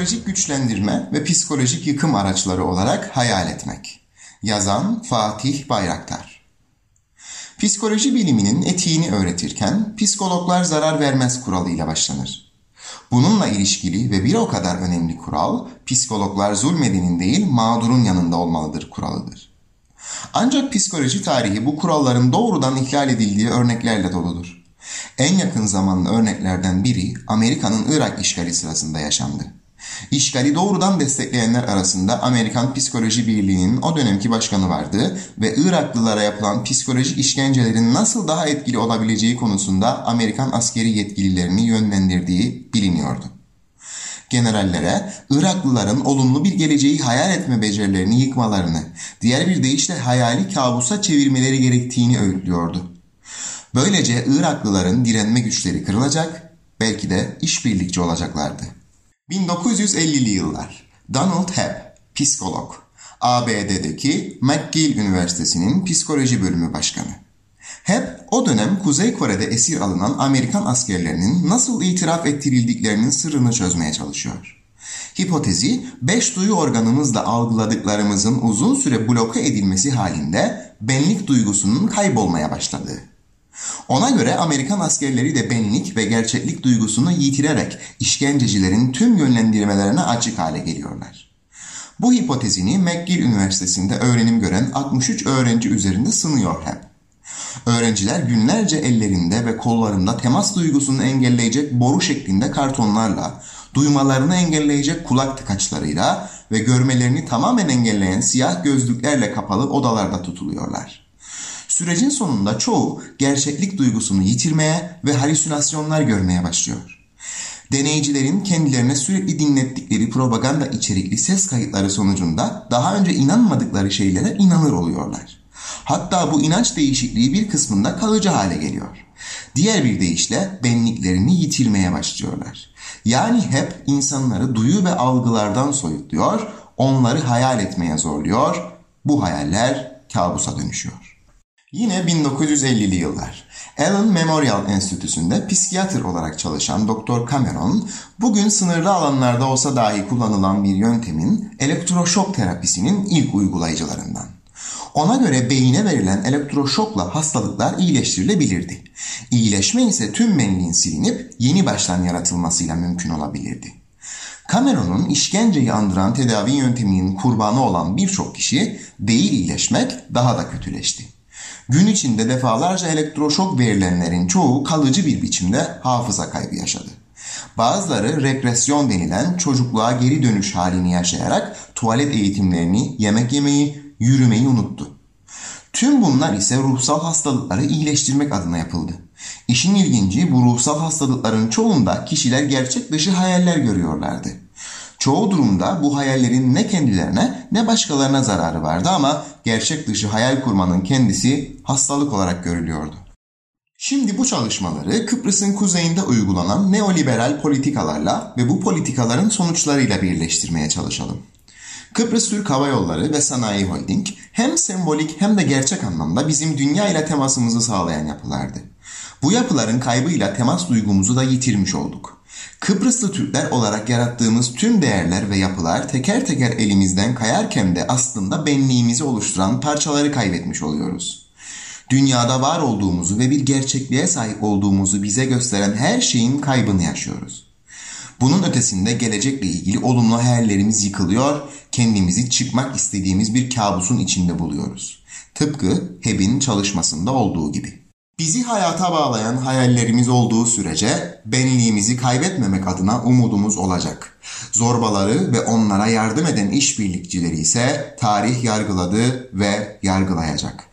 psikolojik güçlendirme ve psikolojik yıkım araçları olarak hayal etmek. Yazan Fatih Bayraktar. Psikoloji biliminin etiğini öğretirken psikologlar zarar vermez kuralıyla başlanır. Bununla ilişkili ve bir o kadar önemli kural, psikologlar zulmedenin değil mağdurun yanında olmalıdır kuralıdır. Ancak psikoloji tarihi bu kuralların doğrudan ihlal edildiği örneklerle doludur. En yakın zamanlı örneklerden biri Amerika'nın Irak işgali sırasında yaşandı. İşgali doğrudan destekleyenler arasında Amerikan Psikoloji Birliği'nin o dönemki başkanı vardı ve Iraklılara yapılan psikolojik işkencelerin nasıl daha etkili olabileceği konusunda Amerikan askeri yetkililerini yönlendirdiği biliniyordu. Generallere Iraklıların olumlu bir geleceği hayal etme becerilerini yıkmalarını, diğer bir deyişle hayali kabusa çevirmeleri gerektiğini öğütlüyordu. Böylece Iraklıların direnme güçleri kırılacak, belki de işbirlikçi olacaklardı. 1950'li yıllar. Donald Hebb, psikolog. ABD'deki McGill Üniversitesi'nin psikoloji bölümü başkanı. Hebb o dönem Kuzey Kore'de esir alınan Amerikan askerlerinin nasıl itiraf ettirildiklerinin sırrını çözmeye çalışıyor. Hipotezi, beş duyu organımızla algıladıklarımızın uzun süre bloke edilmesi halinde benlik duygusunun kaybolmaya başladığı. Ona göre Amerikan askerleri de benlik ve gerçeklik duygusunu yitirerek işkencecilerin tüm yönlendirmelerine açık hale geliyorlar. Bu hipotezini McGill Üniversitesi'nde öğrenim gören 63 öğrenci üzerinde sınıyor hem. Öğrenciler günlerce ellerinde ve kollarında temas duygusunu engelleyecek boru şeklinde kartonlarla, duymalarını engelleyecek kulak tıkaçlarıyla ve görmelerini tamamen engelleyen siyah gözlüklerle kapalı odalarda tutuluyorlar. Sürecin sonunda çoğu gerçeklik duygusunu yitirmeye ve halüsinasyonlar görmeye başlıyor. Deneyicilerin kendilerine sürekli dinlettikleri propaganda içerikli ses kayıtları sonucunda daha önce inanmadıkları şeylere inanır oluyorlar. Hatta bu inanç değişikliği bir kısmında kalıcı hale geliyor. Diğer bir deyişle benliklerini yitirmeye başlıyorlar. Yani hep insanları duyu ve algılardan soyutluyor, onları hayal etmeye zorluyor, bu hayaller kabusa dönüşüyor. Yine 1950'li yıllar. Allen Memorial Enstitüsü'nde psikiyatr olarak çalışan Dr. Cameron, bugün sınırlı alanlarda olsa dahi kullanılan bir yöntemin elektroşok terapisinin ilk uygulayıcılarından. Ona göre beyine verilen elektroşokla hastalıklar iyileştirilebilirdi. İyileşme ise tüm benliğin silinip yeni baştan yaratılmasıyla mümkün olabilirdi. Cameron'un işkenceyi andıran tedavi yönteminin kurbanı olan birçok kişi değil iyileşmek daha da kötüleşti. Gün içinde defalarca elektroşok verilenlerin çoğu kalıcı bir biçimde hafıza kaybı yaşadı. Bazıları regresyon denilen çocukluğa geri dönüş halini yaşayarak tuvalet eğitimlerini, yemek yemeyi, yürümeyi unuttu. Tüm bunlar ise ruhsal hastalıkları iyileştirmek adına yapıldı. İşin ilginci bu ruhsal hastalıkların çoğunda kişiler gerçek dışı hayaller görüyorlardı. Çoğu durumda bu hayallerin ne kendilerine ne başkalarına zararı vardı ama gerçek dışı hayal kurmanın kendisi hastalık olarak görülüyordu. Şimdi bu çalışmaları Kıbrıs'ın kuzeyinde uygulanan neoliberal politikalarla ve bu politikaların sonuçlarıyla birleştirmeye çalışalım. Kıbrıs Türk Hava Yolları ve Sanayi Holding hem sembolik hem de gerçek anlamda bizim dünya ile temasımızı sağlayan yapılardı. Bu yapıların kaybıyla temas duygumuzu da yitirmiş olduk. Kıbrıslı Türkler olarak yarattığımız tüm değerler ve yapılar teker teker elimizden kayarken de aslında benliğimizi oluşturan parçaları kaybetmiş oluyoruz. Dünyada var olduğumuzu ve bir gerçekliğe sahip olduğumuzu bize gösteren her şeyin kaybını yaşıyoruz. Bunun ötesinde gelecekle ilgili olumlu hayallerimiz yıkılıyor, kendimizi çıkmak istediğimiz bir kabusun içinde buluyoruz. Tıpkı Hebb'in çalışmasında olduğu gibi. Bizi hayata bağlayan hayallerimiz olduğu sürece benliğimizi kaybetmemek adına umudumuz olacak. Zorbaları ve onlara yardım eden işbirlikçileri ise tarih yargıladı ve yargılayacak.